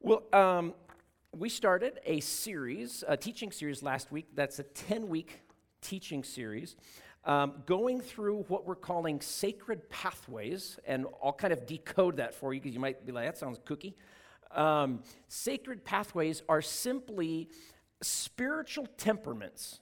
Well, um, we started a series, a teaching series last week. That's a 10 week teaching series. Um, going through what we're calling sacred pathways, and I'll kind of decode that for you because you might be like, that sounds cookie. Um, sacred pathways are simply spiritual temperaments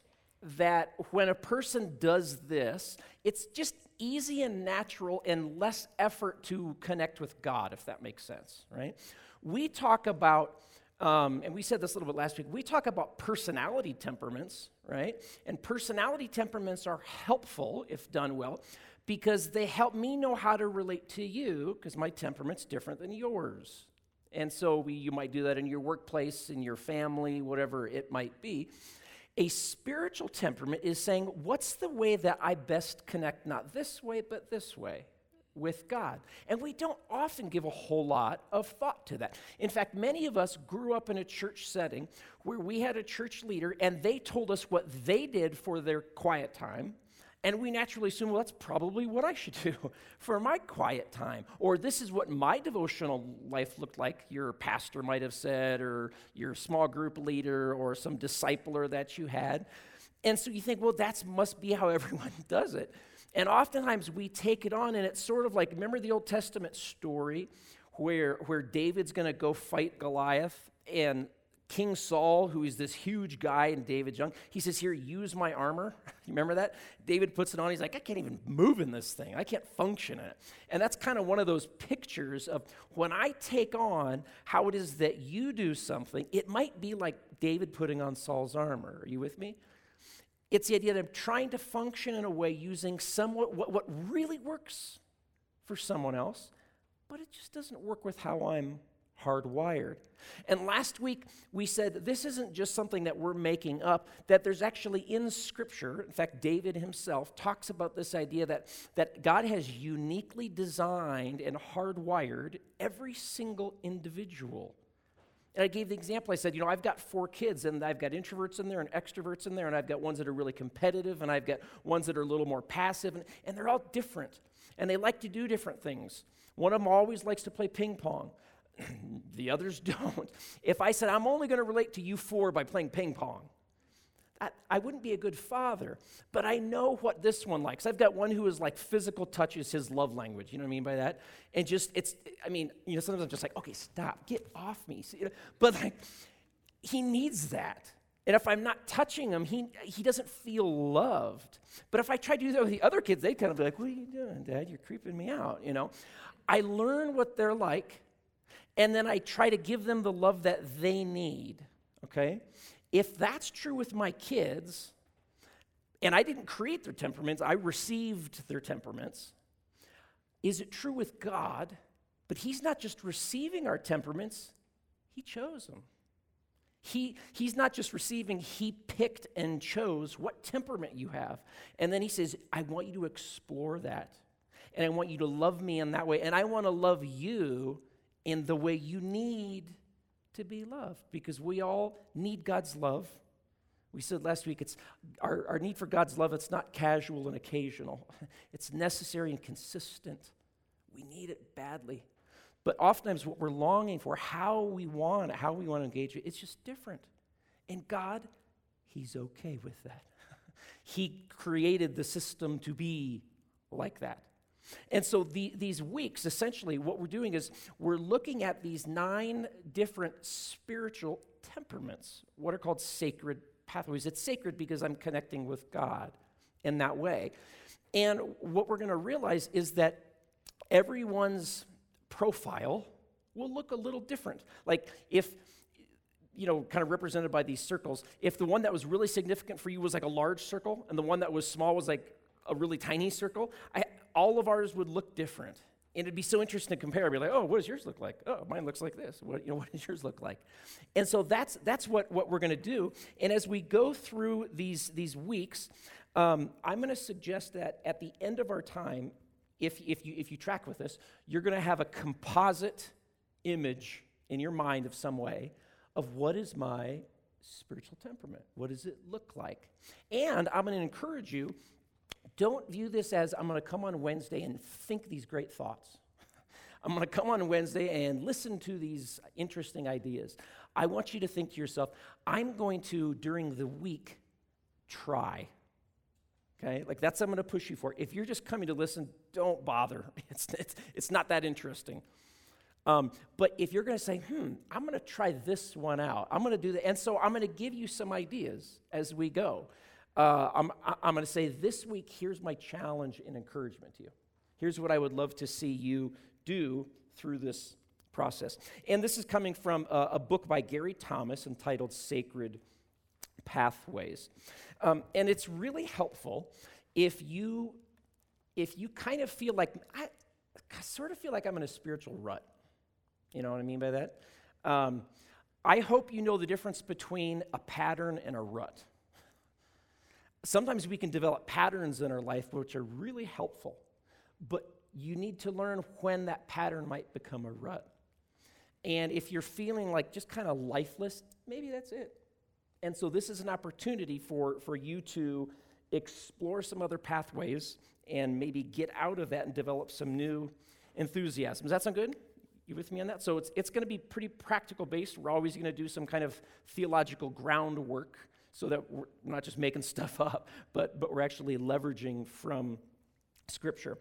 that when a person does this, it's just easy and natural and less effort to connect with God, if that makes sense, right? We talk about um, and we said this a little bit last week. We talk about personality temperaments, right? And personality temperaments are helpful if done well because they help me know how to relate to you because my temperament's different than yours. And so we, you might do that in your workplace, in your family, whatever it might be. A spiritual temperament is saying, what's the way that I best connect, not this way, but this way? With God. And we don't often give a whole lot of thought to that. In fact, many of us grew up in a church setting where we had a church leader and they told us what they did for their quiet time. And we naturally assume, well, that's probably what I should do for my quiet time. Or this is what my devotional life looked like, your pastor might have said, or your small group leader, or some discipler that you had. And so you think, well, that must be how everyone does it. And oftentimes we take it on, and it's sort of like remember the Old Testament story where, where David's going to go fight Goliath, and King Saul, who is this huge guy, and David's young, he says, Here, use my armor. You remember that? David puts it on. He's like, I can't even move in this thing. I can't function in it. And that's kind of one of those pictures of when I take on how it is that you do something, it might be like David putting on Saul's armor. Are you with me? It's the idea that I'm trying to function in a way using somewhat what, what really works for someone else, but it just doesn't work with how I'm hardwired. And last week we said this isn't just something that we're making up, that there's actually in Scripture, in fact, David himself talks about this idea that, that God has uniquely designed and hardwired every single individual. And I gave the example. I said, you know, I've got four kids, and I've got introverts in there and extroverts in there, and I've got ones that are really competitive, and I've got ones that are a little more passive, and, and they're all different. And they like to do different things. One of them always likes to play ping pong, the others don't. If I said, I'm only going to relate to you four by playing ping pong, I, wouldn't be a good father, but I know what this one likes. I've got one who is like physical touch is his love language. You know what I mean by that? And just, it's, I mean, you know, sometimes I'm just like, okay, stop, get off me. But like, he needs that. And if I'm not touching him, he, he doesn't feel loved. But if I try to do that with the other kids, they kind of be like, What are you doing, Dad? You're creeping me out, you know? I learn what they're like, and then I try to give them the love that they need, okay? If that's true with my kids, and I didn't create their temperaments, I received their temperaments, is it true with God? But He's not just receiving our temperaments, He chose them. He, he's not just receiving, he picked and chose what temperament you have. And then he says, I want you to explore that. And I want you to love me in that way. And I want to love you in the way you need to be loved because we all need God's love. We said last week it's our, our need for God's love, it's not casual and occasional. It's necessary and consistent. We need it badly. But oftentimes what we're longing for, how we want how we want to engage it, it's just different. And God, He's okay with that. he created the system to be like that. And so the, these weeks, essentially, what we're doing is we're looking at these nine different spiritual temperaments, what are called sacred pathways. It's sacred because I'm connecting with God in that way. And what we're going to realize is that everyone's profile will look a little different. Like if you know, kind of represented by these circles. If the one that was really significant for you was like a large circle, and the one that was small was like a really tiny circle, I, all of ours would look different. And it'd be so interesting to compare. Be like, oh, what does yours look like? Oh, mine looks like this. What, you know, what does yours look like? And so that's, that's what, what we're going to do. And as we go through these, these weeks, um, I'm going to suggest that at the end of our time, if, if, you, if you track with us, you're going to have a composite image in your mind of some way of what is my spiritual temperament? What does it look like? And I'm going to encourage you don't view this as I'm going to come on Wednesday and think these great thoughts. I'm going to come on Wednesday and listen to these interesting ideas. I want you to think to yourself, I'm going to, during the week, try. Okay? Like that's what I'm going to push you for. If you're just coming to listen, don't bother. It's, it's, it's not that interesting. Um, but if you're going to say, hmm, I'm going to try this one out, I'm going to do that. And so I'm going to give you some ideas as we go. Uh, I'm, I'm going to say, this week, here's my challenge and encouragement to you. Here's what I would love to see you do through this process. And this is coming from a, a book by Gary Thomas entitled Sacred Pathways. Um, and it's really helpful if you if you kind of feel like I, I sort of feel like I'm in a spiritual rut. You know what I mean by that? Um, I hope you know the difference between a pattern and a rut. Sometimes we can develop patterns in our life which are really helpful, but you need to learn when that pattern might become a rut. And if you're feeling like just kind of lifeless, maybe that's it. And so this is an opportunity for, for you to explore some other pathways and maybe get out of that and develop some new enthusiasm. Does that sound good? You with me on that? So it's, it's going to be pretty practical based. We're always going to do some kind of theological groundwork so that we're not just making stuff up, but, but we're actually leveraging from Scripture.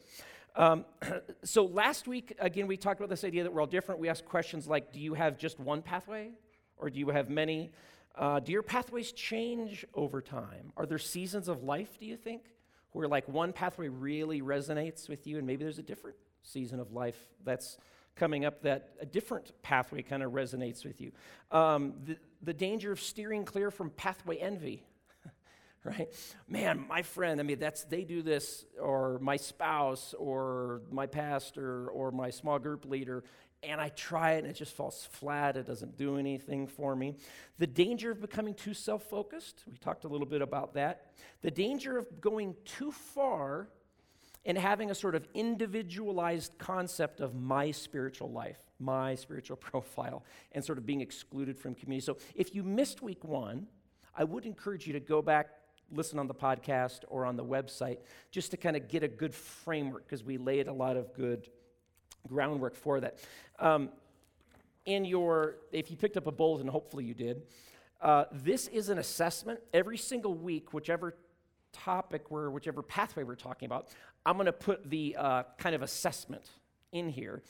Um, so last week, again, we talked about this idea that we're all different. We asked questions like Do you have just one pathway, or do you have many? Uh, do your pathways change over time? Are there seasons of life, do you think, where like one pathway really resonates with you, and maybe there's a different season of life that's coming up that a different pathway kind of resonates with you? Um, the, the danger of steering clear from pathway envy right? Man, my friend, I mean, that's they do this, or my spouse, or my pastor, or my small group leader, and I try it and it just falls flat. It doesn't do anything for me. The danger of becoming too self focused, we talked a little bit about that. The danger of going too far and having a sort of individualized concept of my spiritual life, my spiritual profile, and sort of being excluded from community. So if you missed week one, I would encourage you to go back listen on the podcast or on the website just to kind of get a good framework because we laid a lot of good groundwork for that. Um, in your, if you picked up a bulletin, hopefully you did, uh, this is an assessment. Every single week, whichever topic we're, whichever pathway we're talking about, I'm going to put the uh, kind of assessment in here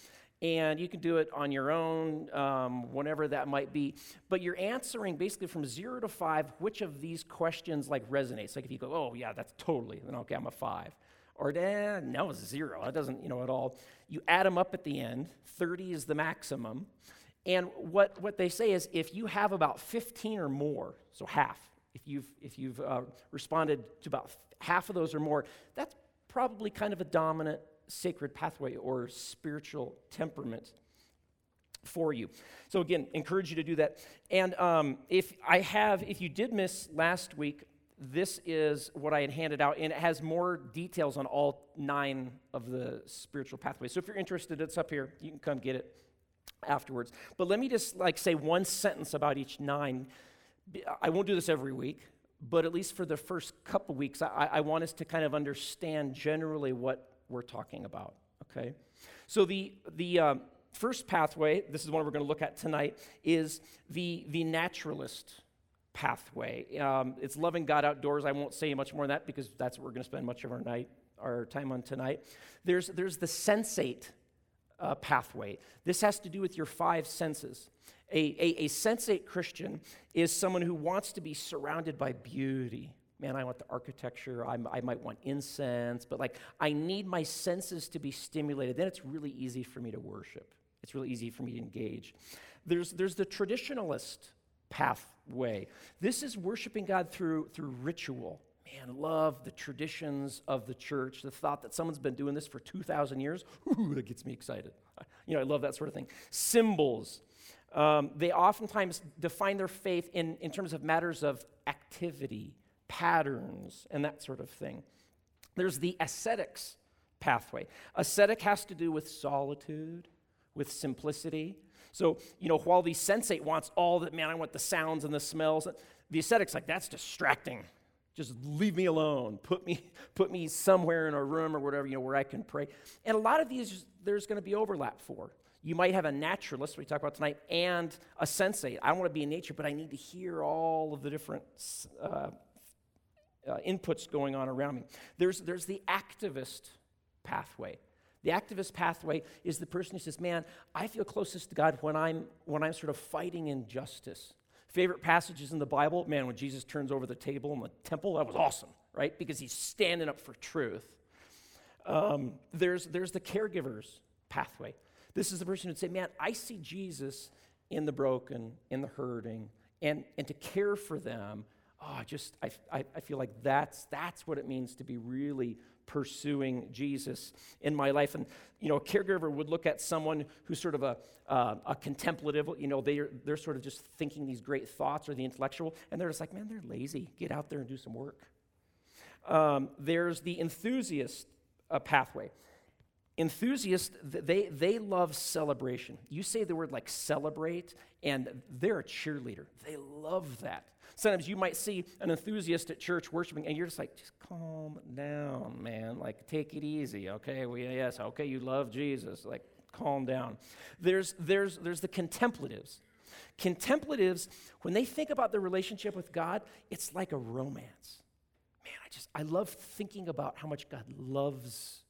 and you can do it on your own, um, whenever that might be. But you're answering basically from zero to five which of these questions like resonates. Like if you go, oh yeah, that's totally, then okay, I'm a five. Or eh, no, it's zero. That doesn't, you know, at all. You add them up at the end. 30 is the maximum. And what, what they say is if you have about 15 or more, so half, if you've, if you've uh, responded to about half of those or more, that's probably kind of a dominant sacred pathway or spiritual temperament for you. So again, encourage you to do that. And um, if I have, if you did miss last week, this is what I had handed out, and it has more details on all nine of the spiritual pathways. So if you're interested, it's up here. You can come get it afterwards. But let me just like say one sentence about each nine. I won't do this every week, but at least for the first couple weeks, I, I want us to kind of understand generally what we're talking about, okay? So the, the um, first pathway, this is one we're going to look at tonight, is the, the naturalist pathway. Um, it's loving God outdoors. I won't say much more than that because that's what we're going to spend much of our night, our time on tonight. There's, there's the sensate uh, pathway. This has to do with your five senses. A, a, a sensate Christian is someone who wants to be surrounded by beauty, man, I want the architecture, I'm, i might want incense, but like I need my senses to be stimulated. Then it's really easy for me to worship. It's really easy for me to engage. There's, there's the traditionalist pathway. This is worshiping God through, through ritual. Man, love the traditions of the church. The thought that someone's been doing this for 2,000 years, ooh, that gets me excited. You know, I love that sort of thing. Symbols. Um, they oftentimes define their faith in, in terms of matters of activity patterns and that sort of thing. There's the ascetics pathway. Ascetic has to do with solitude, with simplicity. So, you know, while the sensate wants all that, man, I want the sounds and the smells, the ascetic's like, that's distracting. Just leave me alone. Put me, put me somewhere in a room or whatever, you know, where I can pray. And a lot of these there's going to be overlap for. You might have a naturalist, we talk about tonight, and a sensate. I want to be in nature, but I need to hear all of the different uh, uh, inputs going on around me. There's, there's the activist pathway. The activist pathway is the person who says, Man, I feel closest to God when I'm, when I'm sort of fighting injustice. Favorite passages in the Bible? Man, when Jesus turns over the table in the temple, that was awesome, right? Because he's standing up for truth. Um, there's, there's the caregiver's pathway. This is the person who'd say, Man, I see Jesus in the broken, in the hurting, and, and to care for them. Oh, just, I, I, I feel like that's, that's what it means to be really pursuing Jesus in my life. And, you know, a caregiver would look at someone who's sort of a, uh, a contemplative, you know, they're, they're sort of just thinking these great thoughts or the intellectual, and they're just like, man, they're lazy. Get out there and do some work. Um, there's the enthusiast uh, pathway enthusiasts they, they love celebration. You say the word like celebrate and they're a cheerleader. They love that. Sometimes you might see an enthusiast at church worshiping and you're just like just calm down man. Like take it easy okay? Well, yes okay you love jesus. Like calm down. There's there's there's the contemplatives. Contemplatives when they think about their relationship with god it's like a romance. Man i just i love thinking about how much god loves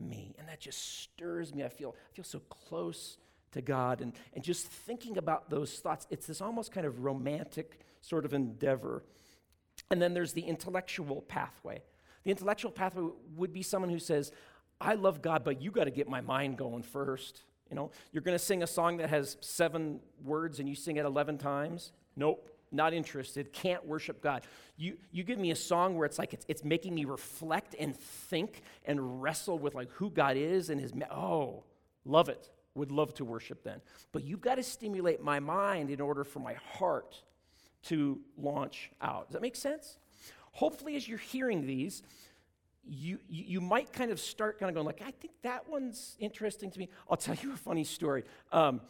me. And that just stirs me. I feel, I feel so close to God. And, and just thinking about those thoughts, it's this almost kind of romantic sort of endeavor. And then there's the intellectual pathway. The intellectual pathway would be someone who says, I love God, but you got to get my mind going first. You know, you're going to sing a song that has seven words and you sing it 11 times. Nope not interested, can't worship God. You, you give me a song where it's like it's, it's making me reflect and think and wrestle with like who God is and his, oh, love it. Would love to worship then. But you've got to stimulate my mind in order for my heart to launch out. Does that make sense? Hopefully, as you're hearing these, you, you, you might kind of start kind of going like, I think that one's interesting to me. I'll tell you a funny story. Um,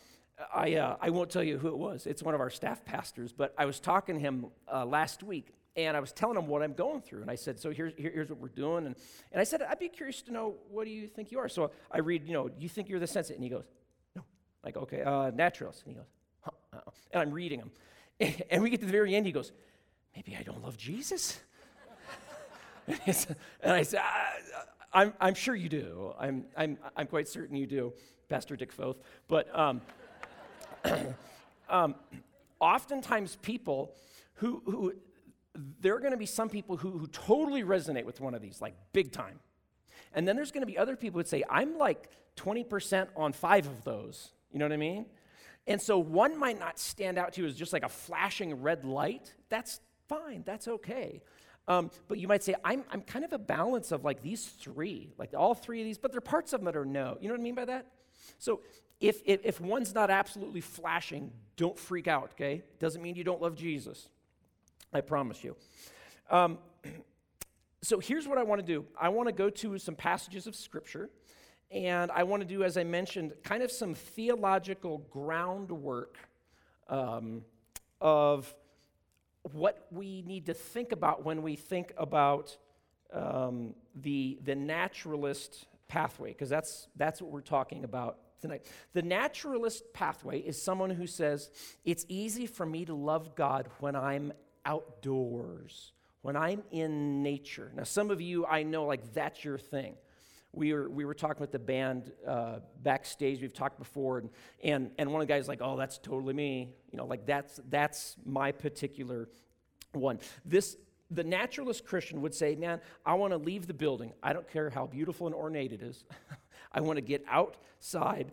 I, uh, I won't tell you who it was. It's one of our staff pastors, but I was talking to him uh, last week, and I was telling him what I'm going through. And I said, So here's, here, here's what we're doing. And, and I said, I'd be curious to know, what do you think you are? So I read, you know, you think you're the sensate? And he goes, No. Like, okay, uh, naturalist. And he goes, huh. Uh-oh. And I'm reading him. And we get to the very end, he goes, Maybe I don't love Jesus? and I said, I'm, I'm sure you do. I'm, I'm, I'm quite certain you do, Pastor Dick Foth. But, um, um, oftentimes people who, who there are going to be some people who, who totally resonate with one of these, like big time. And then there's going to be other people who say, I'm like 20% on five of those. You know what I mean? And so one might not stand out to you as just like a flashing red light. That's fine, that's okay. Um, but you might say, I'm, I'm kind of a balance of like these three, like all three of these, but there are parts of them that are no. You know what I mean by that? So if, if, if one's not absolutely flashing, don't freak out, okay? Doesn't mean you don't love Jesus. I promise you. Um, so here's what I want to do I want to go to some passages of Scripture, and I want to do, as I mentioned, kind of some theological groundwork um, of what we need to think about when we think about um, the, the naturalist pathway, because that's, that's what we're talking about tonight. The naturalist pathway is someone who says, It's easy for me to love God when I'm outdoors, when I'm in nature. Now, some of you, I know, like, that's your thing. We were, we were talking with the band uh, backstage. We've talked before, and, and, and one of the guys like, "Oh, that's totally me." You know, like that's that's my particular one. This the naturalist Christian would say, Man, I want to leave the building. I don't care how beautiful and ornate it is. I want to get outside.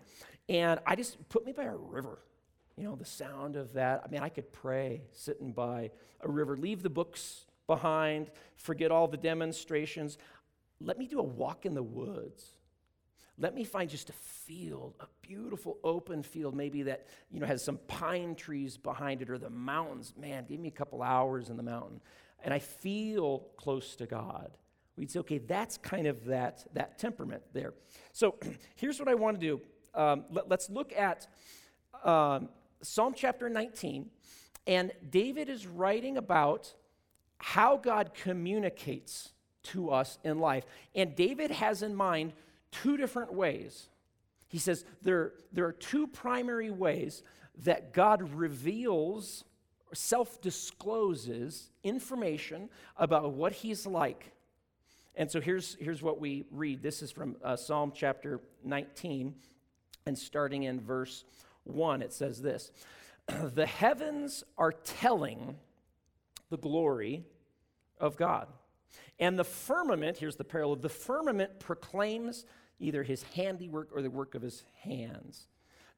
And I just put me by a river. You know, the sound of that. I mean, I could pray sitting by a river, leave the books behind, forget all the demonstrations. Let me do a walk in the woods. Let me find just a field, a beautiful open field, maybe that you know has some pine trees behind it or the mountains. Man, give me a couple hours in the mountain. And I feel close to God we'd say, okay, that's kind of that, that temperament there. So here's what I want to do. Um, let, us look at um, Psalm chapter 19. And David is writing about how God communicates to us in life. And David has in mind two different ways. He says there, there are two primary ways that God reveals, self discloses information about what he's like. And so here's, here's what we read. This is from uh, Psalm chapter 19, and starting in verse 1, it says this The heavens are telling the glory of God. And the firmament, here's the parallel, the firmament proclaims either his handiwork or the work of his hands.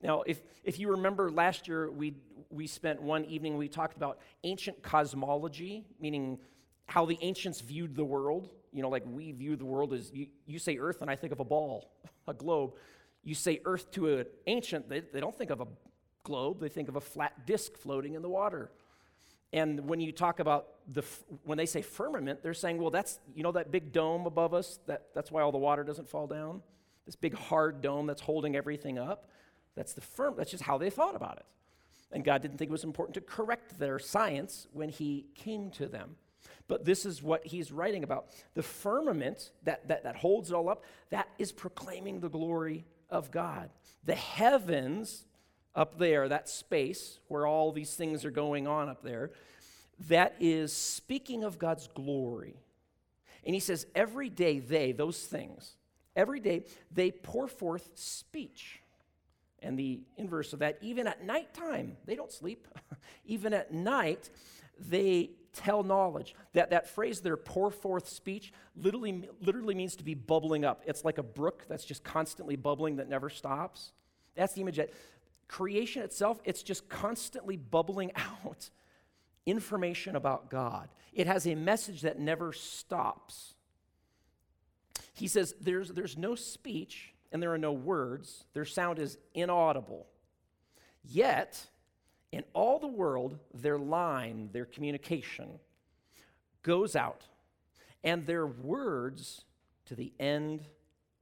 Now, if, if you remember last year, we, we spent one evening, we talked about ancient cosmology, meaning how the ancients viewed the world. You know, like we view the world as you, you say earth, and I think of a ball, a globe. You say earth to an ancient, they, they don't think of a globe, they think of a flat disk floating in the water. And when you talk about the, when they say firmament, they're saying, well, that's, you know, that big dome above us, that, that's why all the water doesn't fall down? This big hard dome that's holding everything up. That's the firm, that's just how they thought about it. And God didn't think it was important to correct their science when He came to them. But this is what He's writing about. The firmament that, that, that holds it all up, that is proclaiming the glory of God. The heavens up there, that space where all these things are going on up there, that is speaking of God's glory. And he says, every day they, those things, every day they pour forth speech. And the inverse of that, even at nighttime, they don't sleep. even at night, they tell knowledge. That, that phrase there, pour forth speech, literally, literally means to be bubbling up. It's like a brook that's just constantly bubbling that never stops. That's the image that creation itself, it's just constantly bubbling out information about God. It has a message that never stops. He says there's, there's no speech and there are no words, their sound is inaudible. Yet, in all the world, their line, their communication goes out, and their words to the end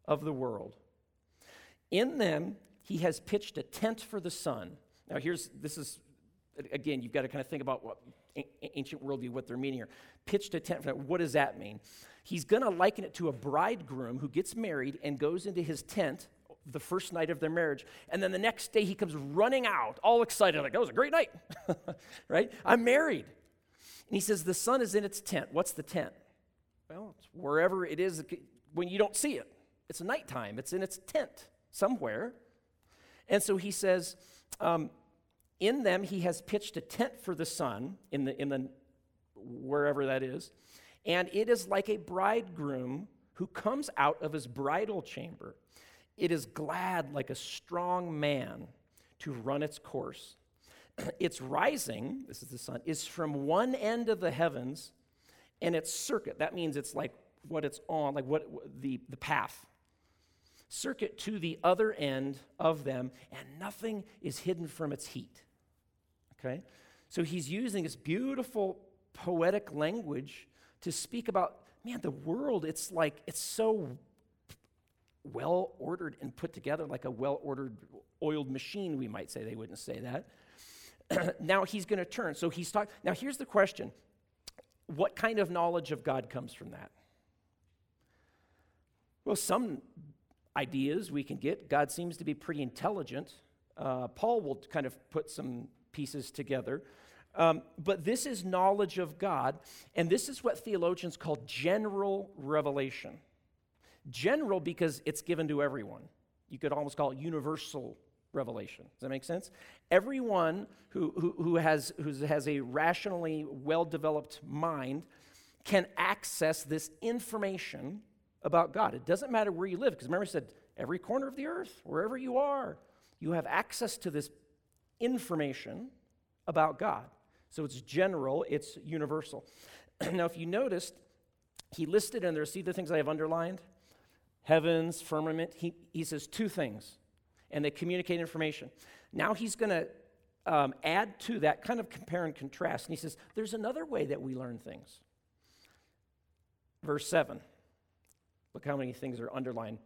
of the world. In them, he has pitched a tent for the sun. Now, here's this is, again, you've got to kind of think about what ancient worldview, what they're meaning here. Pitched a tent for that. What does that mean? He's going to liken it to a bridegroom who gets married and goes into his tent the first night of their marriage. And then the next day he comes running out, all excited, like, that was a great night, right? I'm married. And he says, The sun is in its tent. What's the tent? Well, it's wherever it is when you don't see it. It's nighttime, it's in its tent somewhere. And so he says, um, in them he has pitched a tent for the sun in the, in the wherever that is, and it is like a bridegroom who comes out of his bridal chamber. It is glad like a strong man to run its course. its rising, this is the sun, is from one end of the heavens, and its circuit, that means it's like what it's on, like what the, the path circuit to the other end of them, and nothing is hidden from its heat. Okay? So he's using this beautiful poetic language to speak about, man, the world, it's like, it's so well ordered and put together, like a well ordered oiled machine, we might say. They wouldn't say that. now he's going to turn. So he's talking. Now here's the question What kind of knowledge of God comes from that? Well, some ideas we can get. God seems to be pretty intelligent. Uh, Paul will kind of put some pieces together. Um, but this is knowledge of God, and this is what theologians call general revelation. General because it's given to everyone. You could almost call it universal revelation. Does that make sense? Everyone who, who, who has, who has a rationally well developed mind can access this information about God. It doesn't matter where you live, because remember, he said, every corner of the earth, wherever you are, you have access to this information about God. So it's general, it's universal. now, if you noticed, he listed in there, see the things I have underlined? Heavens, firmament. He, he says two things, and they communicate information. Now he's going to um, add to that, kind of compare and contrast. And he says, there's another way that we learn things. Verse 7. Look how many things are underlined.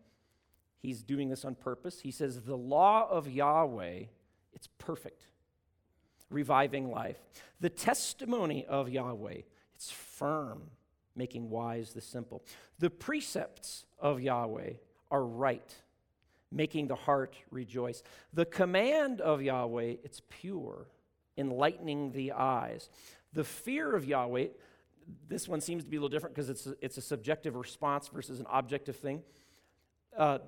He's doing this on purpose. He says, The law of Yahweh, it's perfect, reviving life. The testimony of Yahweh, it's it's firm, making wise the simple. The precepts of Yahweh are right, making the heart rejoice. The command of Yahweh, it's pure, enlightening the eyes. The fear of Yahweh, this one seems to be a little different because it's a, it's a subjective response versus an objective thing. Uh,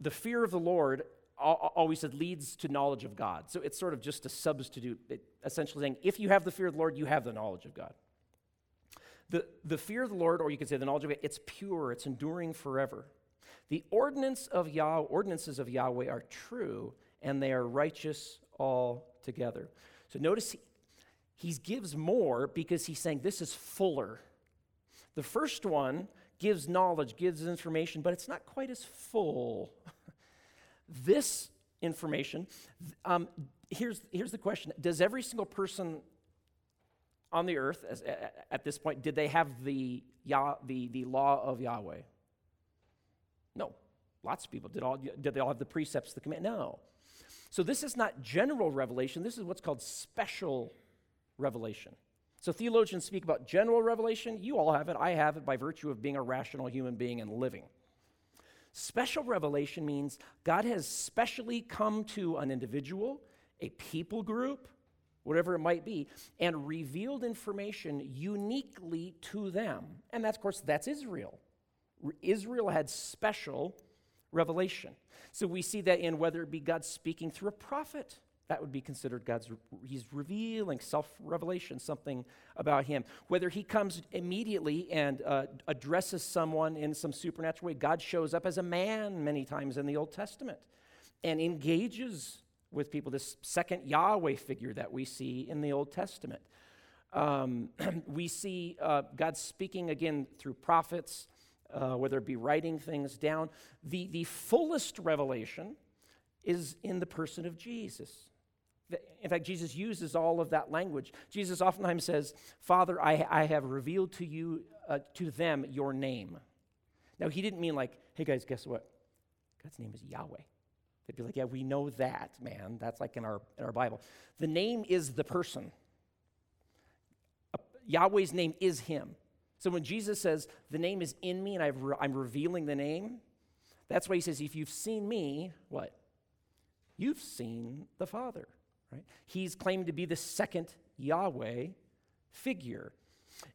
the fear of the Lord always said leads to knowledge of God. So it's sort of just a substitute, it, essentially saying if you have the fear of the Lord, you have the knowledge of God. The, the fear of the Lord, or you could say the knowledge of God, it's pure, it's enduring forever. The ordinance of Yah, ordinances of Yahweh are true, and they are righteous altogether. So notice he, he gives more because he's saying this is fuller. The first one gives knowledge, gives information, but it's not quite as full. this information, um, here's, here's the question Does every single person on the earth as, at this point, did they have the, Yah, the, the law of Yahweh? No. Lots of people. Did, all, did they all have the precepts, the command? No. So this is not general revelation. This is what's called special revelation. So theologians speak about general revelation. You all have it. I have it by virtue of being a rational human being and living. Special revelation means God has specially come to an individual, a people group, whatever it might be, and revealed information uniquely to them. And that's, of course, that's Israel. Israel had special revelation. So we see that in whether it be God speaking through a prophet, that would be considered God's, he's revealing self revelation, something about him. Whether he comes immediately and uh, addresses someone in some supernatural way, God shows up as a man many times in the Old Testament and engages with people, this second Yahweh figure that we see in the Old Testament. Um, we see uh, God speaking again through prophets, uh, whether it be writing things down. The, the fullest revelation is in the person of Jesus. In fact, Jesus uses all of that language. Jesus oftentimes says, Father, I, I have revealed to you, uh, to them, your name. Now, he didn't mean like, hey guys, guess what? God's name is Yahweh. They'd be like, yeah, we know that, man. That's like in our, in our Bible. The name is the person. Yahweh's name is him. So when Jesus says, the name is in me and i re- I'm revealing the name, that's why he says, if you've seen me, what? You've seen the Father, right? He's claimed to be the second Yahweh figure.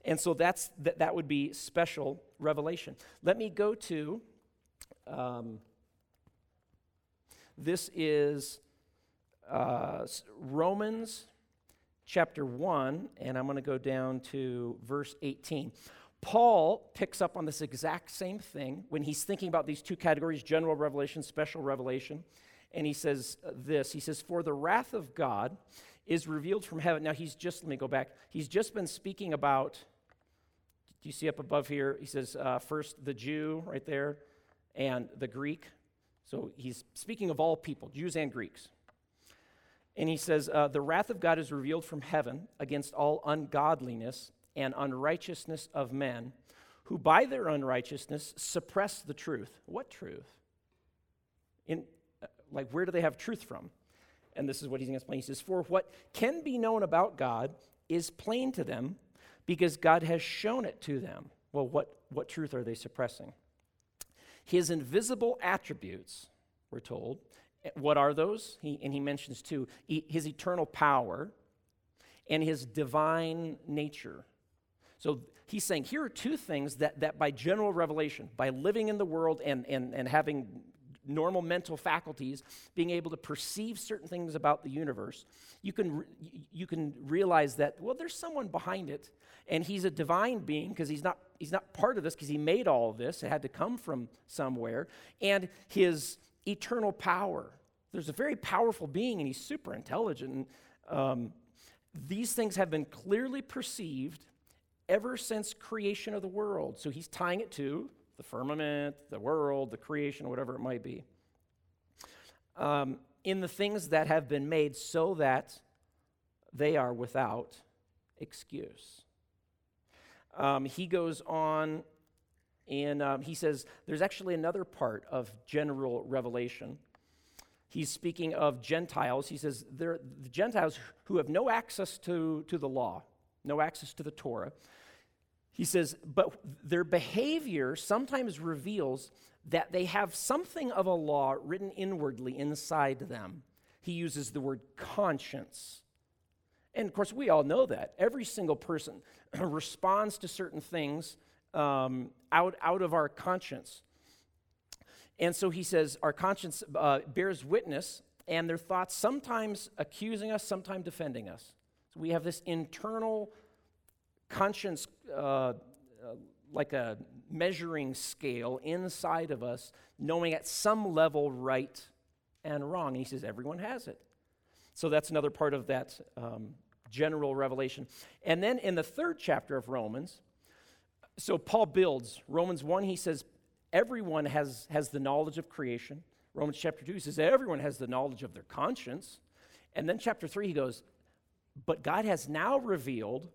And so that's, that, that would be special revelation. Let me go to um, this is uh, Romans chapter 1, and I'm going to go down to verse 18. Paul picks up on this exact same thing when he's thinking about these two categories general revelation, special revelation. And he says this He says, For the wrath of God is revealed from heaven. Now, he's just, let me go back. He's just been speaking about, do you see up above here? He says, uh, First the Jew right there and the Greek. So he's speaking of all people, Jews and Greeks. And he says, uh, The wrath of God is revealed from heaven against all ungodliness and unrighteousness of men, who by their unrighteousness suppress the truth. What truth? In, uh, like, where do they have truth from? And this is what he's going to explain. He says, For what can be known about God is plain to them because God has shown it to them. Well, what, what truth are they suppressing? His invisible attributes, we're told. What are those? He, and he mentions two his eternal power and his divine nature. So he's saying here are two things that, that by general revelation, by living in the world and, and, and having normal mental faculties, being able to perceive certain things about the universe, you can, you can realize that, well, there's someone behind it, and he's a divine being because he's not, he's not part of this because he made all of this. It had to come from somewhere. And his eternal power. There's a very powerful being, and he's super intelligent. Um, these things have been clearly perceived ever since creation of the world. So he's tying it to the firmament, the world, the creation, whatever it might be. Um, in the things that have been made so that they are without excuse. Um, he goes on and um, he says there's actually another part of general revelation. He's speaking of Gentiles. He says they're the Gentiles who have no access to, to the law, no access to the Torah. He says, but their behavior sometimes reveals that they have something of a law written inwardly inside them. He uses the word conscience. And of course, we all know that. Every single person responds to certain things um, out, out of our conscience. And so he says, our conscience uh, bears witness, and their thoughts sometimes accusing us, sometimes defending us. So we have this internal conscience uh, like a measuring scale inside of us, knowing at some level right and wrong. And he says, everyone has it. So that's another part of that um, general revelation. And then in the third chapter of Romans, so Paul builds Romans 1, he says, everyone has, has the knowledge of creation. Romans chapter 2 says, everyone has the knowledge of their conscience. And then chapter 3, he goes, but God has now revealed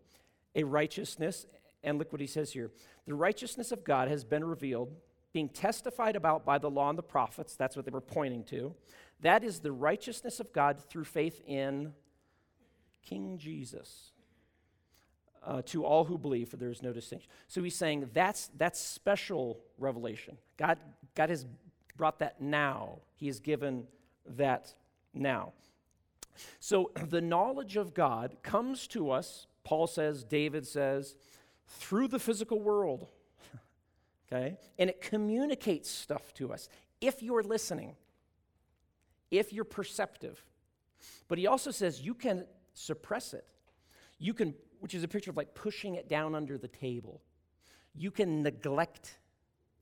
a righteousness, and look what he says here the righteousness of God has been revealed, being testified about by the law and the prophets. That's what they were pointing to. That is the righteousness of God through faith in King Jesus. Uh, to all who believe, for there is no distinction. So he's saying that's, that's special revelation. God, God has brought that now. He has given that now. So the knowledge of God comes to us Paul says, David says, through the physical world. okay? And it communicates stuff to us if you're listening, if you're perceptive. But he also says you can suppress it. You can, which is a picture of like pushing it down under the table. You can neglect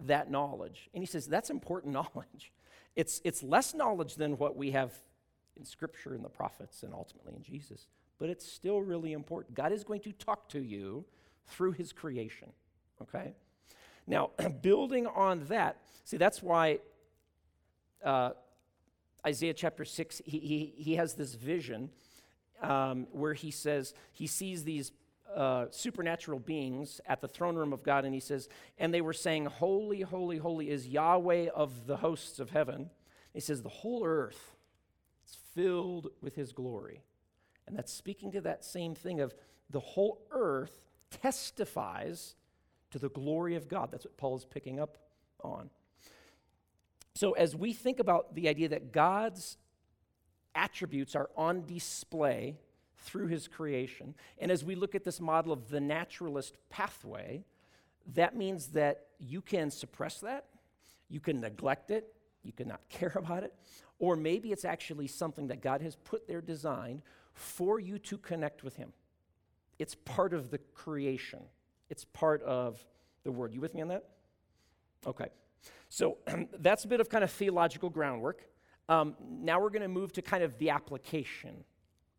that knowledge. And he says that's important knowledge. It's, it's less knowledge than what we have in Scripture and the prophets and ultimately in Jesus but it's still really important. God is going to talk to you through his creation, okay? Now, building on that, see, that's why uh, Isaiah chapter 6, he, he, he has this vision um, where he says, he sees these uh, supernatural beings at the throne room of God, and he says, and they were saying, Holy, holy, holy is Yahweh of the hosts of heaven. He says, the whole earth is filled with his glory. And that's speaking to that same thing of the whole earth testifies to the glory of God. That's what Paul is picking up on. So, as we think about the idea that God's attributes are on display through his creation, and as we look at this model of the naturalist pathway, that means that you can suppress that, you can neglect it, you can not care about it, or maybe it's actually something that God has put there designed for you to connect with Him. It's part of the creation, it's part of the Word. You with me on that? Okay. So that's a bit of kind of theological groundwork. Um, now we're going to move to kind of the application.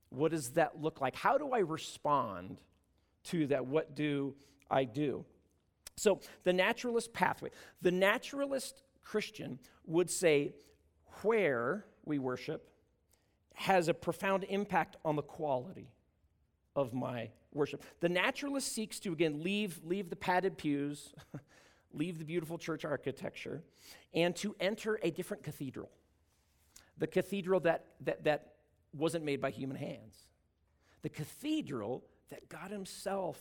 What does that look like? How do I respond to that? What do I do? So, the naturalist pathway. The naturalist Christian would say, where we worship has a profound impact on the quality of my worship. The naturalist seeks to, again, leave, leave the padded pews, leave the beautiful church architecture, and to enter a different cathedral. The cathedral that, that, that wasn't made by human hands. The cathedral that God Himself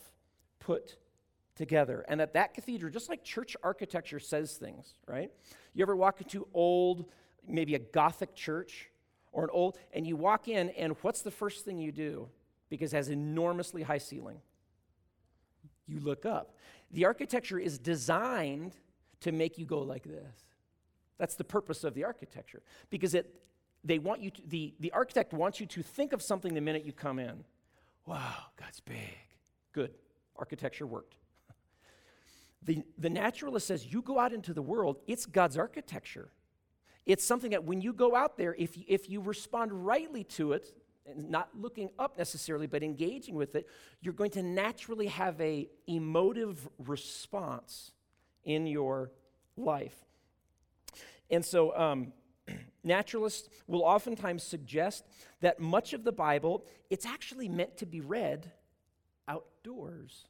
put together. And that that cathedral, just like church architecture says things, right? You ever walk into old, maybe a Gothic church, or an old, and you walk in, and what's the first thing you do? Because it has enormously high ceiling. You look up. The architecture is designed to make you go like this. That's the purpose of the architecture. Because it, they want you to, the, the architect wants you to think of something the minute you come in. Wow, God's big. Good. Architecture worked. The, the naturalist says, you go out into the world, it's God's architecture. It's something that when you go out there, if you, if you respond rightly to it, and not looking up necessarily, but engaging with it, you're going to naturally have a emotive response in your life. And so, um, naturalists will oftentimes suggest that much of the Bible it's actually meant to be read outdoors.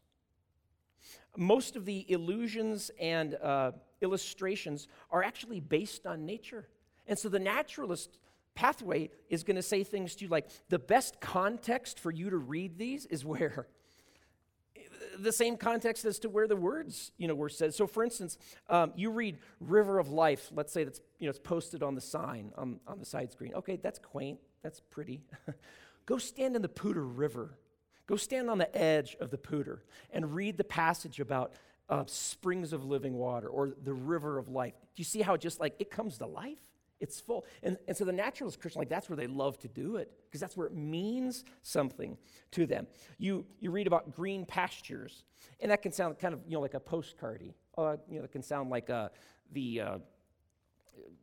Most of the allusions and uh, illustrations are actually based on nature. And so the naturalist pathway is going to say things to you like the best context for you to read these is where? the same context as to where the words, you know, were said. So, for instance, um, you read "River of Life." Let's say that's you know it's posted on the sign on, on the side screen. Okay, that's quaint. That's pretty. Go stand in the Poudre River. Go stand on the edge of the Poudre and read the passage about uh, springs of living water or the river of life. Do you see how it just like it comes to life? It's full. And, and so the naturalist Christian, like that's where they love to do it because that's where it means something to them. You, you read about green pastures, and that can sound kind of, you know, like a postcardy. Uh, you know, it can sound like uh, the, uh,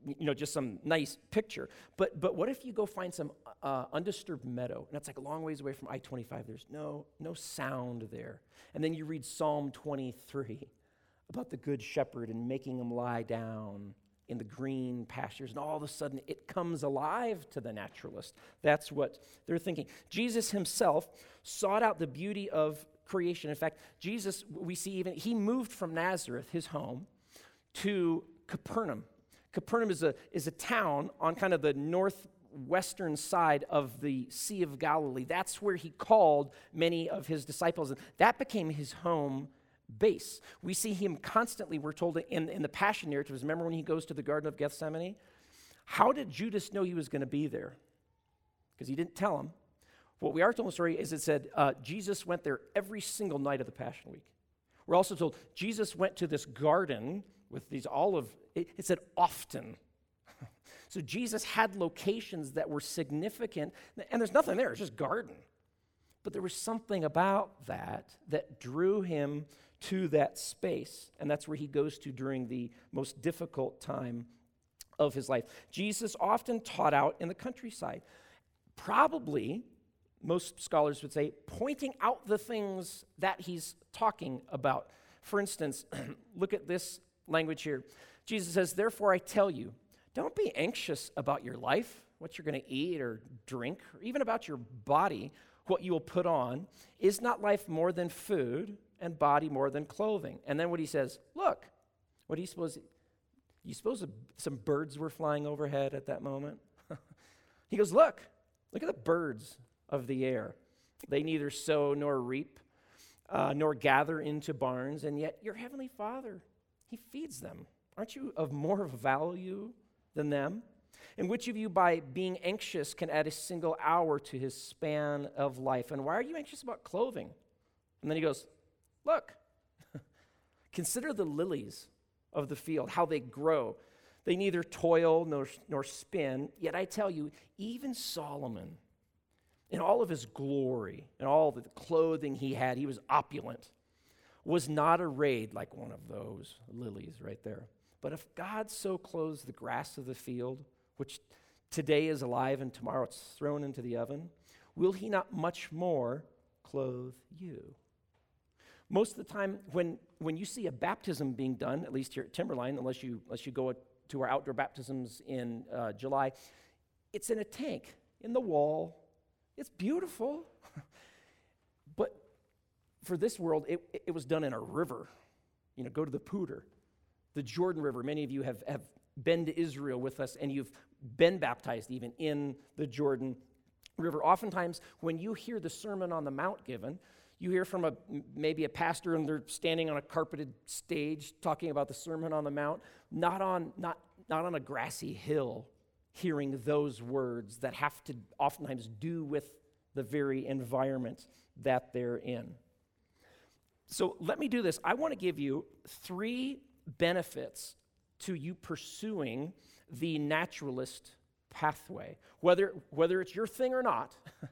you know, just some nice picture. But, but what if you go find some uh, undisturbed meadow, and it's like a long ways away from I-25. There's no, no sound there. And then you read Psalm 23 about the good shepherd and making him lie down in the green pastures, and all of a sudden it comes alive to the naturalist. That's what they're thinking. Jesus himself sought out the beauty of creation. In fact, Jesus, we see even, he moved from Nazareth, his home, to Capernaum. Capernaum is a, is a town on kind of the northwestern side of the Sea of Galilee. That's where he called many of his disciples, and that became his home base. We see him constantly, we're told in, in the Passion narratives. Remember when he goes to the Garden of Gethsemane? How did Judas know he was going to be there? Because he didn't tell him. What we are told in the story is it said uh, Jesus went there every single night of the Passion Week. We're also told Jesus went to this garden with these olive, it, it said often. So Jesus had locations that were significant, and there's nothing there, it's just garden. But there was something about that that drew him to that space. And that's where he goes to during the most difficult time of his life. Jesus often taught out in the countryside, probably, most scholars would say, pointing out the things that he's talking about. For instance, look at this language here. Jesus says, Therefore, I tell you, don't be anxious about your life, what you're going to eat or drink, or even about your body, what you will put on. Is not life more than food? and body more than clothing. And then what he says, look, what do you suppose? You suppose some birds were flying overhead at that moment? he goes, look, look at the birds of the air. They neither sow nor reap, uh, nor gather into barns, and yet your heavenly Father, He feeds them. Aren't you of more value than them? And which of you, by being anxious, can add a single hour to his span of life? And why are you anxious about clothing? And then he goes, Look, consider the lilies of the field, how they grow. They neither toil nor, nor spin. Yet I tell you, even Solomon, in all of his glory and all the clothing he had, he was opulent, was not arrayed like one of those lilies right there. But if God so clothes the grass of the field, which today is alive and tomorrow it's thrown into the oven, will he not much more clothe you? Most of the time, when, when you see a baptism being done, at least here at Timberline, unless you, unless you go to our outdoor baptisms in uh, July, it's in a tank in the wall. It's beautiful. but for this world, it, it was done in a river. You know, go to the Poudre, the Jordan River. Many of you have, have been to Israel with us and you've been baptized even in the Jordan River. Oftentimes, when you hear the Sermon on the Mount given, you hear from a maybe a pastor and they're standing on a carpeted stage talking about the sermon on the mount not on not not on a grassy hill hearing those words that have to oftentimes do with the very environment that they're in so let me do this i want to give you three benefits to you pursuing the naturalist pathway whether whether it's your thing or not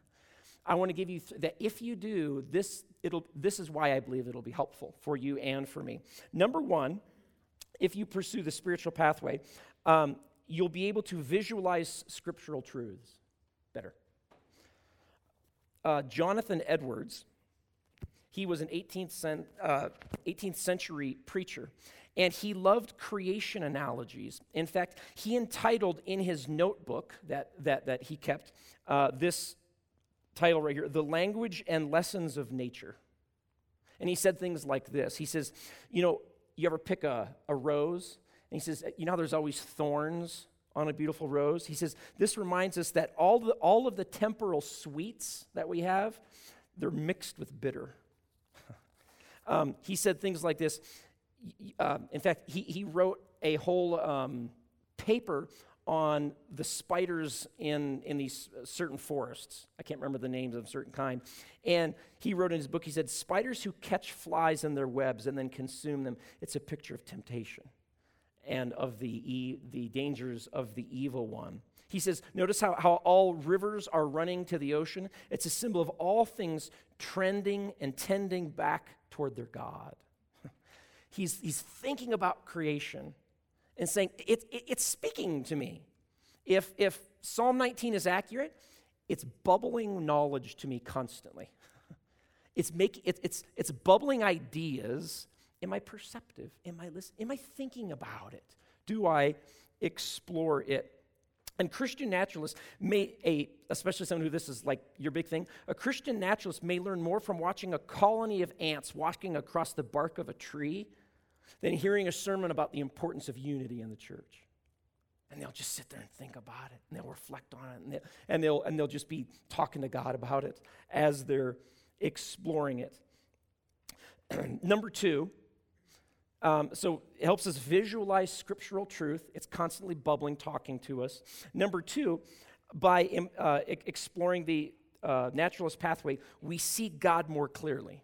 I want to give you th- that if you do, this, it'll, this is why I believe it'll be helpful for you and for me. Number one, if you pursue the spiritual pathway, um, you'll be able to visualize scriptural truths better. Uh, Jonathan Edwards, he was an 18th, cent, uh, 18th century preacher, and he loved creation analogies. In fact, he entitled in his notebook that, that, that he kept uh, this title right here The Language and Lessons of Nature. And he said things like this He says, You know, you ever pick a, a rose? And he says, You know there's always thorns on a beautiful rose? He says, This reminds us that all, the, all of the temporal sweets that we have, they're mixed with bitter. Um, he said things like this. Uh, in fact, he, he wrote a whole um, paper on the spiders in, in these certain forests. I can't remember the names of certain kind. And he wrote in his book, he said, Spiders who catch flies in their webs and then consume them, it's a picture of temptation and of the, e- the dangers of the evil one. He says, Notice how, how all rivers are running to the ocean? It's a symbol of all things trending and tending back toward their God. He's, he's thinking about creation and saying, it, it, It's speaking to me. If, if Psalm 19 is accurate, it's bubbling knowledge to me constantly. it's, make, it, it's, it's bubbling ideas. Am I perceptive? Am I listening? Am I thinking about it? Do I explore it? And Christian naturalists may, a, especially someone who this is like your big thing, a Christian naturalist may learn more from watching a colony of ants walking across the bark of a tree than hearing a sermon about the importance of unity in the church. And they'll just sit there and think about it, and they'll reflect on it, and they'll, and they'll, and they'll just be talking to God about it as they're exploring it. Number two, um, so it helps us visualize scriptural truth. It's constantly bubbling, talking to us. Number two, by uh, exploring the uh, naturalist pathway, we see God more clearly.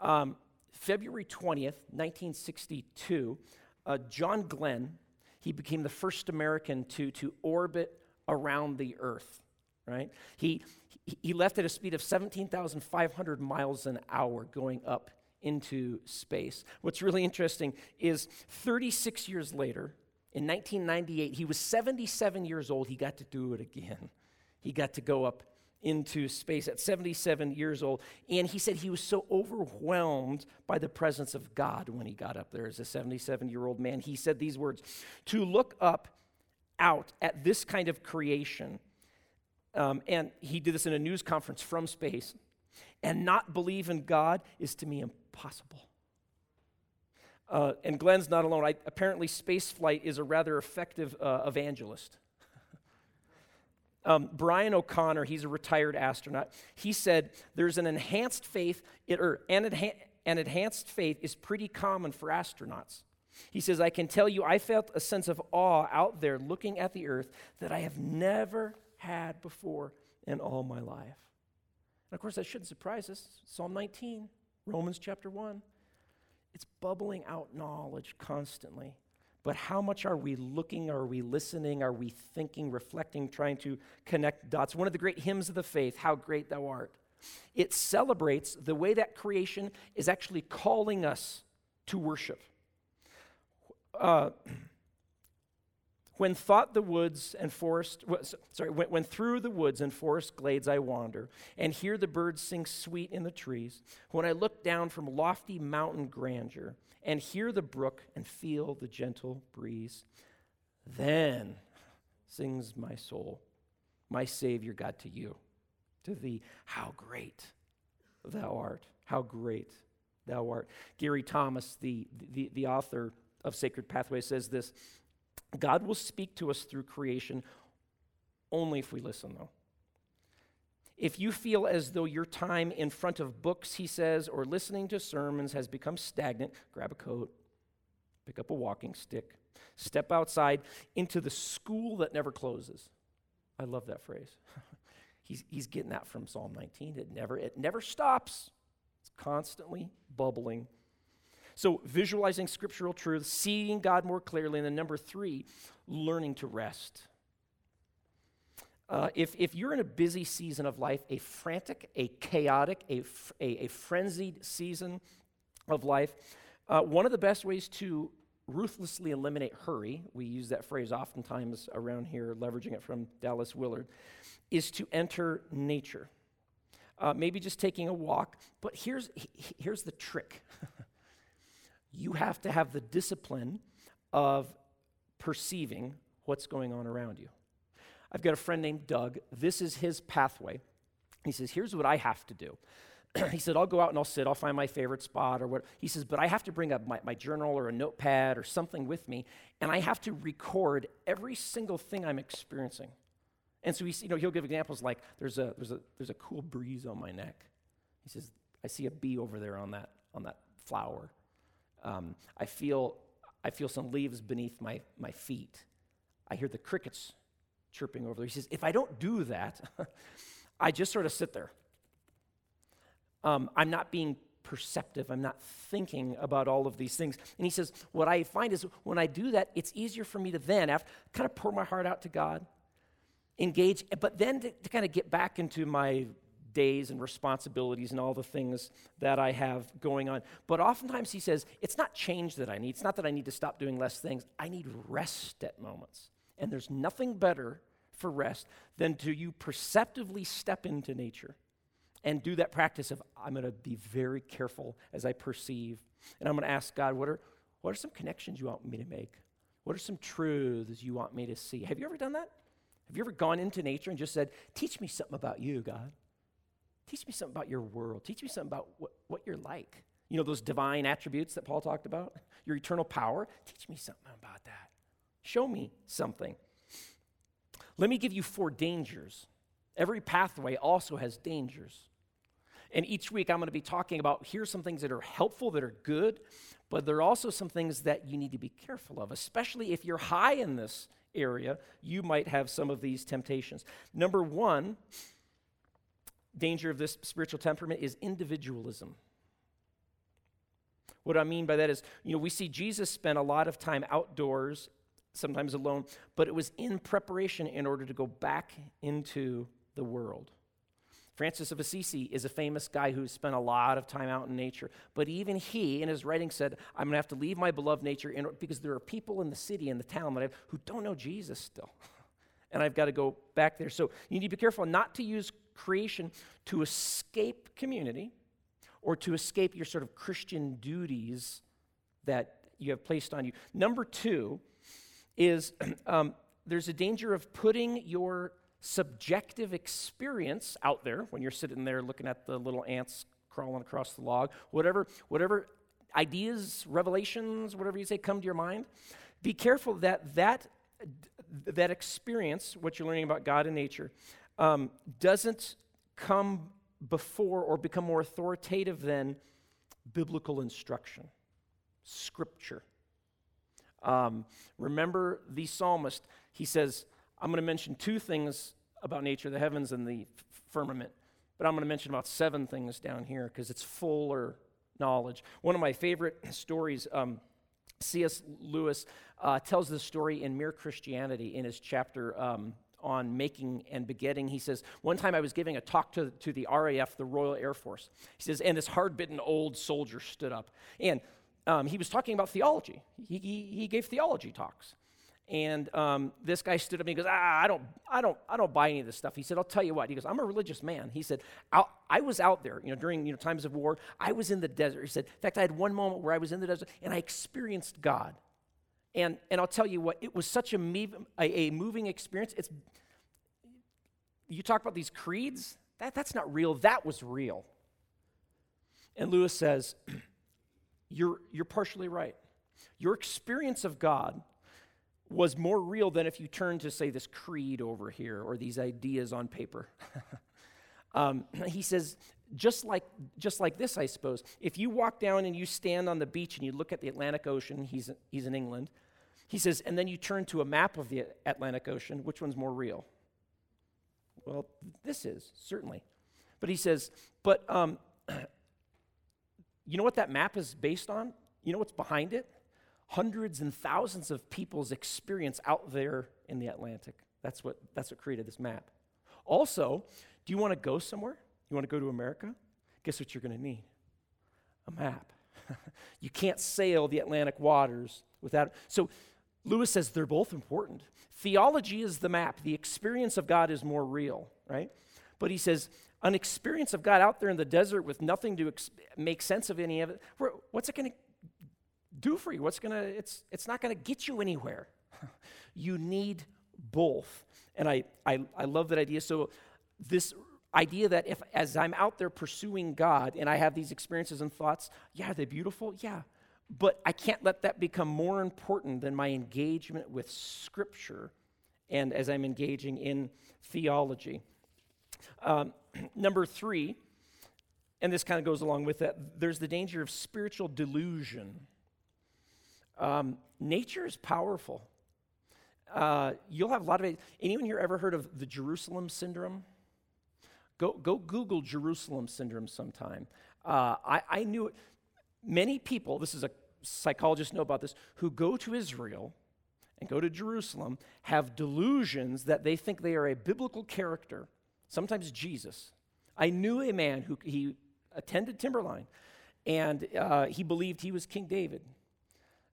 Um, February 20th, 1962, uh, John Glenn, he became the first American to, to orbit around the Earth, right? He, he left at a speed of 17,500 miles an hour going up into space. What's really interesting is 36 years later, in 1998, he was 77 years old. He got to do it again. He got to go up into space at 77 years old. And he said he was so overwhelmed by the presence of God when he got up there as a 77 year old man. He said these words To look up out at this kind of creation, um, and he did this in a news conference from space, and not believe in God is to me impossible. Uh, and Glenn's not alone. I, apparently, spaceflight is a rather effective uh, evangelist. Um, Bryan O'Connor, he's a retired astronaut. He said there's an enhanced faith, it, or an, an enhanced faith is pretty common for astronauts. He says, I can tell you, I felt a sense of awe out there looking at the earth that I have never had before in all my life. And of course, that shouldn't surprise us. Psalm 19, Romans chapter 1. It's bubbling out knowledge constantly. But how much are we looking? Are we listening? Are we thinking, reflecting, trying to connect dots? One of the great hymns of the faith, How Great Thou Art, it celebrates the way that creation is actually calling us to worship. Uh, when thought the woods and forest, sorry, when, when through the woods and forest glades I wander, and hear the birds sing sweet in the trees, when I look down from lofty mountain grandeur, and hear the brook and feel the gentle breeze, then sings my soul, my Savior God to you, to thee, how great thou art, how great thou art. Gary Thomas, the, the, the author of Sacred Pathway, says this God will speak to us through creation only if we listen, though. If you feel as though your time in front of books, he says, or listening to sermons has become stagnant, grab a coat, pick up a walking stick, step outside into the school that never closes. I love that phrase. he's, he's getting that from Psalm 19. It never, it never stops. It's constantly bubbling so, visualizing scriptural truth, seeing God more clearly, and then number three, learning to rest. Uh, if, if you're in a busy season of life, a frantic, a chaotic, a, a, a frenzied season of life, uh, one of the best ways to ruthlessly eliminate hurry, we use that phrase oftentimes around here, leveraging it from Dallas Willard, is to enter nature. Uh, maybe just taking a walk, but here's, here's the trick. you have to have the discipline of perceiving what's going on around you. I've got a friend named Doug. This is his pathway. He says, Here's what I have to do. he said, I'll go out and I'll sit, I'll find my favorite spot or what. He says, but I have to bring up my, my journal or a notepad or something with me, and I have to record every single thing I'm experiencing. And so he's, you know, he'll give examples like there's a, there's, a, there's a cool breeze on my neck. He says, I see a bee over there on that, on that flower. Um, I, feel, I feel some leaves beneath my, my feet. I hear the crickets chirping over there. He says, if I don't do that, I just sort of sit there. Um, I'm not being perceptive. I'm not thinking about all of these things. And he says, What I find is when I do that, it's easier for me to then after, kind of pour my heart out to God, engage, but then to, to kind of get back into my days and responsibilities and all the things that I have going on. But oftentimes he says, It's not change that I need. It's not that I need to stop doing less things. I need rest at moments. And there's nothing better for rest than to you perceptively step into nature and do that practice of I'm going to be very careful as I perceive. And I'm going to ask God, what are, what are some connections you want me to make? What are some truths you want me to see? Have you ever done that? Have you ever gone into nature and just said, Teach me something about you, God? Teach me something about your world. Teach me something about what, what you're like. You know, those divine attributes that Paul talked about? Your eternal power? Teach me something about that. Show me something. Let me give you four dangers. Every pathway also has dangers. And each week I'm going to be talking about here's some things that are helpful, that are good, but there are also some things that you need to be careful of, especially if you're high in this area, you might have some of these temptations. Number one, danger of this spiritual temperament is individualism. What I mean by that is, you know, we see Jesus spent a lot of time outdoors, sometimes alone, but it was in preparation in order to go back into the world. Francis of Assisi is a famous guy who spent a lot of time out in nature. But even he, in his writing, said, I'm going to have to leave my beloved nature in, because there are people in the city, and the town that I've, who don't know Jesus still. and I've got to go back there. So you need to be careful not to use creation to escape community or to escape your sort of Christian duties that you have placed on you. Number two is um, there's a danger of putting your subjective experience out there when you're sitting there looking at the little ants crawling across the log, whatever, whatever ideas, revelations, whatever you say come to your mind, be careful that that, that experience, what you're learning about God and nature, um, doesn't come before or become more authoritative than biblical instruction, scripture. Um, remember the psalmist, he says, I'm going to mention two things about nature the heavens and the firmament, but I'm going to mention about seven things down here because it's fuller knowledge. One of my favorite stories, um, C.S. Lewis uh, tells this story in Mere Christianity in his chapter um, on making and begetting. He says, One time I was giving a talk to, to the RAF, the Royal Air Force. He says, and this hard bitten old soldier stood up. And um, he was talking about theology. He, he, he gave theology talks. And um, this guy stood up and he goes, ah, I don't, I don't, I don't buy any of this stuff. He said, I'll tell you what. He goes, I'm a religious man. He said, I was out there, you know, during you know times of war. I was in the desert. He said, in fact, I had one moment where I was in the desert and I experienced God. And and I'll tell you what, it was such a, a, a moving experience. It's you talk about these creeds. That that's not real. That was real. And Lewis says, you're you're partially right. Your experience of God was more real than if you turn to, say, this creed over here or these ideas on paper. um, he says, just like, just like this, I suppose, if you walk down and you stand on the beach and you look at the Atlantic Ocean, he's, he's in England, he says, and then you turn to a map of the Atlantic Ocean, which one's more real? Well, this is, certainly. But he says, but um, you know what that map is based on? You know what's behind it? hundreds and thousands of people's experience out there in the Atlantic. That's what, that's what created this map. Also, do you want to go somewhere? You want to go to America? Guess what you're going to need? A map. you can't sail the Atlantic waters without. So Lewis says they're both important. Theology is the map, the experience of God is more real, right? But he says, an experience of God out there in the desert with nothing to ex- make sense of any of it, what's it going to do for you? What's gonna, it's, it's not gonna get you anywhere. you need both. And I, I, I love that idea. So, this idea that if, as I'm out there pursuing God and I have these experiences and thoughts, yeah, they're beautiful, yeah. But I can't let that become more important than my engagement with Scripture and as I'm engaging in theology. Um, number three, and this kind of goes along with that, there's the danger of spiritual delusion. Um, nature is powerful. Uh, you'll have a lot of. Anyone here ever heard of the Jerusalem syndrome? Go, go Google Jerusalem syndrome sometime. Uh, I, I knew it. Many people, this is a psychologist know about this, who go to Israel and go to Jerusalem have delusions that they think they are a biblical character, sometimes Jesus. I knew a man who he attended Timberline, and uh, he believed he was King David,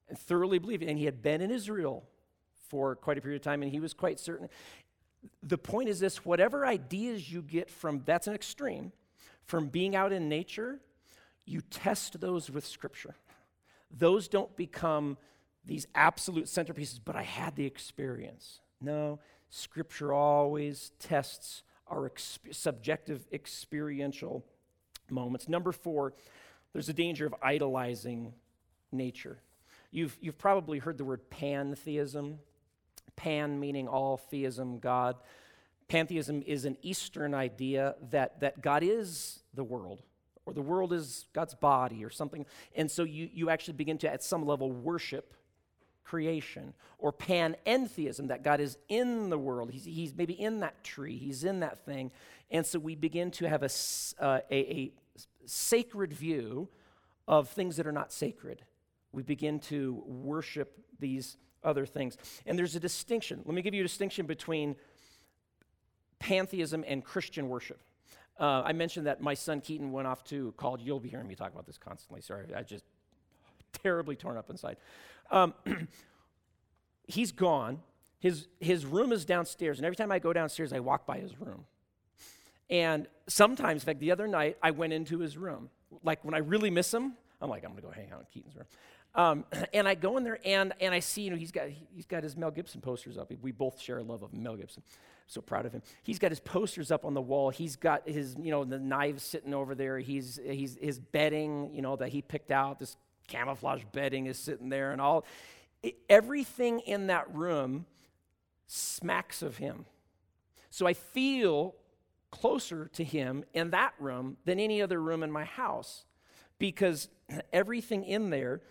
and thoroughly believed. And he had been in Israel for quite a period of time, and he was quite certain. The point is this whatever ideas you get from, that's an extreme, from being out in nature, you test those with Scripture. Those don't become these absolute centerpieces, but I had the experience. No, Scripture always tests our subjective experiential moments. Number four, there's a danger of idolizing nature. You've, you've probably heard the word pantheism. Pan meaning all, theism, God. Pantheism is an Eastern idea that, that God is the world, or the world is God's body, or something. And so you, you actually begin to, at some level, worship creation, or panentheism, that God is in the world. He's, he's maybe in that tree, he's in that thing. And so we begin to have a, uh, a, a sacred view of things that are not sacred. We begin to worship these other things. And there's a distinction. Let me give you a distinction between pantheism and Christian worship. Uh, I mentioned that my son Keaton went off to college. You'll be hearing me talk about this constantly. Sorry, I just terribly torn up inside. Um, he's gone. His, his room is downstairs, and every time I go downstairs, I walk by his room. And sometimes, in fact, the other night, I went into his room. Like when I really miss him, I'm like, I'm gonna go hang out in Keaton's room. Um, and I go in there and, and I see, you know, he's got, he's got his Mel Gibson posters up. We both share a love of Mel Gibson. So proud of him. He's got his posters up on the wall. He's got his, you know, the knives sitting over there. He's, he's, his bedding, you know, that he picked out, this camouflage bedding is sitting there and all. It, everything in that room smacks of him. So I feel closer to him in that room than any other room in my house because everything in there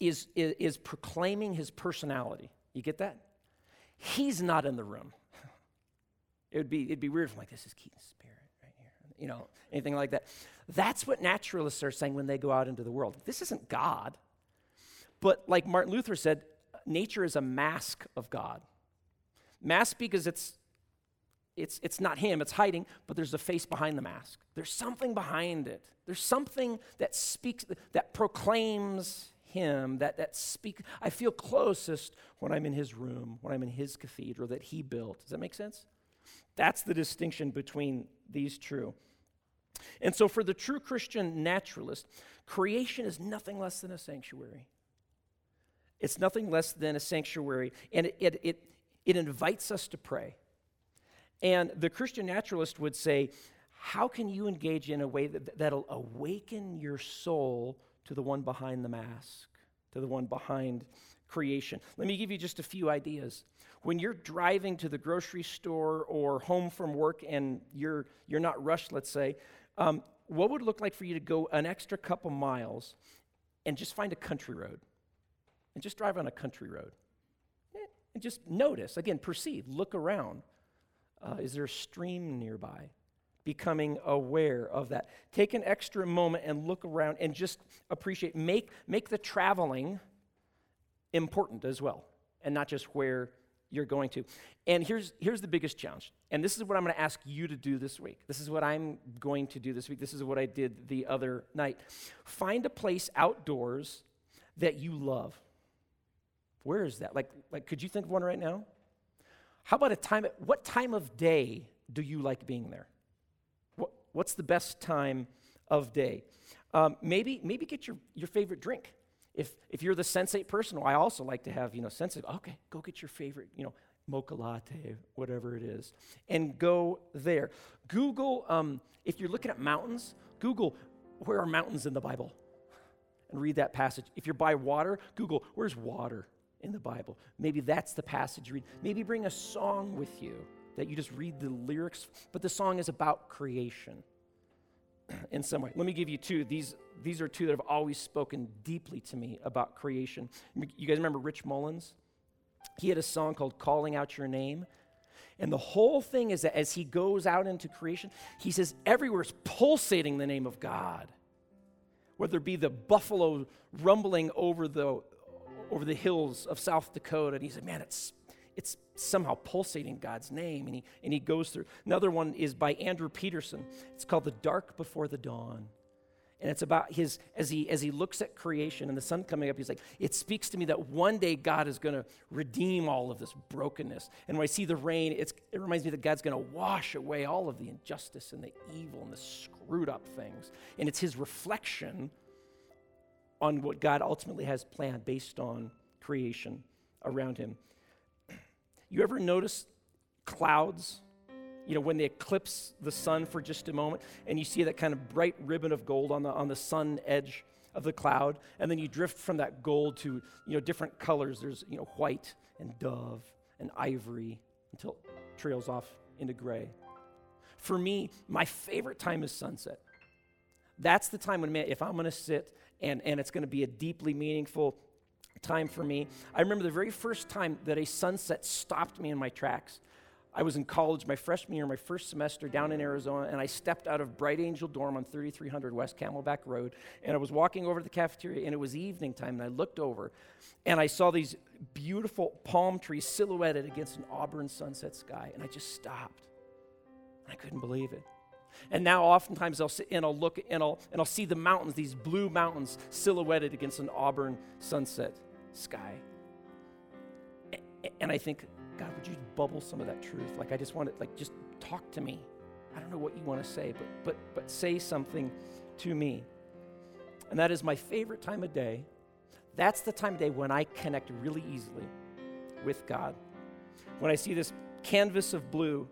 is, is, is, proclaiming his personality. You get that? He's not in the room. It would be, it'd be weird if I'm like, this is Keaton's spirit right here. You know, anything like that. That's what naturalists are saying when they go out into the world. This isn't God. But like Martin Luther said, nature is a mask of God. Mask because it's it's, it's not him, it's hiding, but there's a face behind the mask. There's something behind it. There's something that speaks, that proclaims him, that, that speaks. I feel closest when I'm in his room, when I'm in his cathedral that he built. Does that make sense? That's the distinction between these two. And so, for the true Christian naturalist, creation is nothing less than a sanctuary. It's nothing less than a sanctuary, and it, it, it, it invites us to pray. And the Christian naturalist would say, How can you engage in a way that, that'll awaken your soul to the one behind the mask, to the one behind creation? Let me give you just a few ideas. When you're driving to the grocery store or home from work and you're, you're not rushed, let's say, um, what would it look like for you to go an extra couple miles and just find a country road? And just drive on a country road. Eh, and just notice, again, perceive, look around. Uh, is there a stream nearby? Becoming aware of that. Take an extra moment and look around and just appreciate, make, make the traveling important as well, and not just where you're going to. And here's, here's the biggest challenge. And this is what I'm going to ask you to do this week. This is what I'm going to do this week. This is what I did the other night. Find a place outdoors that you love. Where is that? Like, like could you think of one right now? How about a time, what time of day do you like being there? What, what's the best time of day? Um, maybe, maybe get your, your favorite drink. If, if you're the sensate person, well, I also like to have, you know, sensate. Okay, go get your favorite, you know, mocha latte, whatever it is, and go there. Google, um, if you're looking at mountains, Google, where are mountains in the Bible? And read that passage. If you're by water, Google, where's water? in the Bible. Maybe that's the passage you read. Maybe bring a song with you that you just read the lyrics, but the song is about creation. in some way. Let me give you two. These, these are two that have always spoken deeply to me about creation. You guys remember Rich Mullins? He had a song called Calling Out Your Name. And the whole thing is that as he goes out into creation, he says everywhere is pulsating the name of God. Whether it be the buffalo rumbling over the, over the hills of South Dakota, and he said, man, it's, it's somehow pulsating God's name. And he, and he goes through. Another one is by Andrew Peterson. It's called The Dark Before the Dawn. And it's about his, as he, as he looks at creation and the sun coming up, he's like, it speaks to me that one day God is going to redeem all of this brokenness. And when I see the rain, it reminds me that God's going to wash away all of the injustice and the evil and the screwed up things. And it's his reflection on what God ultimately has planned based on creation around him. You ever notice clouds you know, when they eclipse the sun for just a moment, and you see that kind of bright ribbon of gold on the, on the sun edge of the cloud, and then you drift from that gold to, you know, different colors. There's, you know, white and dove and ivory until it trails off into gray. For me, my favorite time is sunset. That's the time when, man, if I'm going to sit and, and it's going to be a deeply meaningful time for me. I remember the very first time that a sunset stopped me in my tracks. I was in college my freshman year, my first semester down in Arizona, and I stepped out of Bright Angel Dorm on 3300 West Camelback Road, and I was walking over to the cafeteria, and it was evening time, and I looked over, and I saw these beautiful palm trees silhouetted against an auburn sunset sky, and I just stopped. I couldn't believe it. And now, oftentimes, I'll sit and I'll look and I'll, and I'll see the mountains, these blue mountains silhouetted against an auburn sunset sky. And I think, God, would you bubble some of that truth? Like, I just want to, like, just talk to me. I don't know what you want to say, but, but, but say something to me. And that is my favorite time of day. That's the time of day when I connect really easily with God. When I see this canvas of blue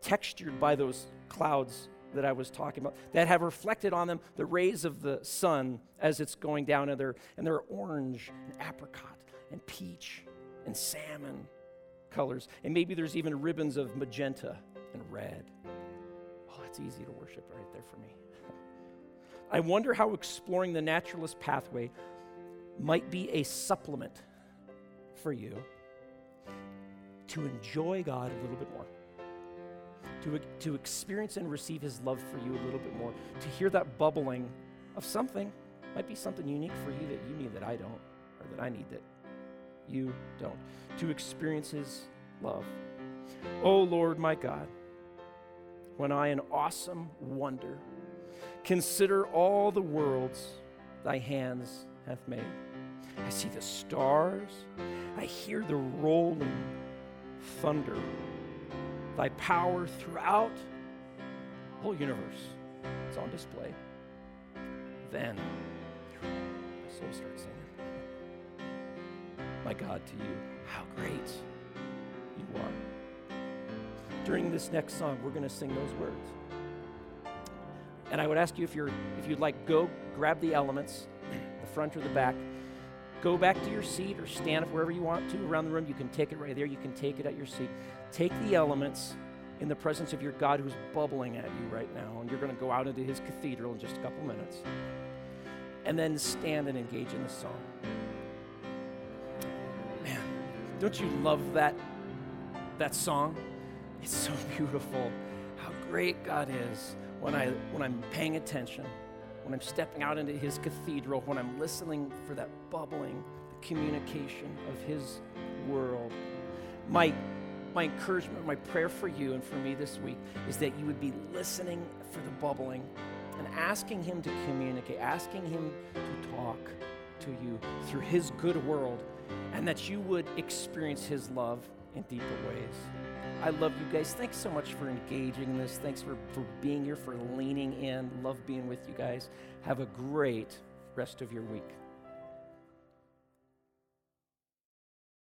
textured by those clouds that I was talking about, that have reflected on them the rays of the sun as it's going down, and they're, and they're orange and apricot and peach and salmon colors. And maybe there's even ribbons of magenta and red. Oh, that's easy to worship right there for me. I wonder how exploring the naturalist pathway might be a supplement for you to enjoy God a little bit more, to, to experience and receive His love for you a little bit more, to hear that bubbling of something, might be something unique for you that you need that I don't, or that I need that you don't, to experience His love. Oh Lord, my God, when I, in awesome wonder, consider all the worlds thy hands hath made, I see the stars, I hear the rolling thunder, thy power throughout the whole universe is on display. Then my soul starts singing my God, to you. How great you are. During this next song, we're going to sing those words. And I would ask you if you're if you'd like go grab the elements, the front or the back. Go back to your seat or stand up wherever you want to around the room. You can take it right there. You can take it at your seat. Take the elements in the presence of your God who's bubbling at you right now. And you're going to go out into his cathedral in just a couple minutes. And then stand and engage in the song. Man, don't you love that, that song? It's so beautiful. How great God is when, I, when I'm paying attention, when I'm stepping out into His cathedral, when I'm listening for that bubbling, communication of His world. My, my encouragement, my prayer for you and for me this week is that you would be listening for the bubbling and asking Him to communicate, asking Him to talk to you through His good world and that you would experience His love in deeper ways. I love you guys. Thanks so much for engaging in this. Thanks for, for being here, for leaning in. Love being with you guys. Have a great rest of your week.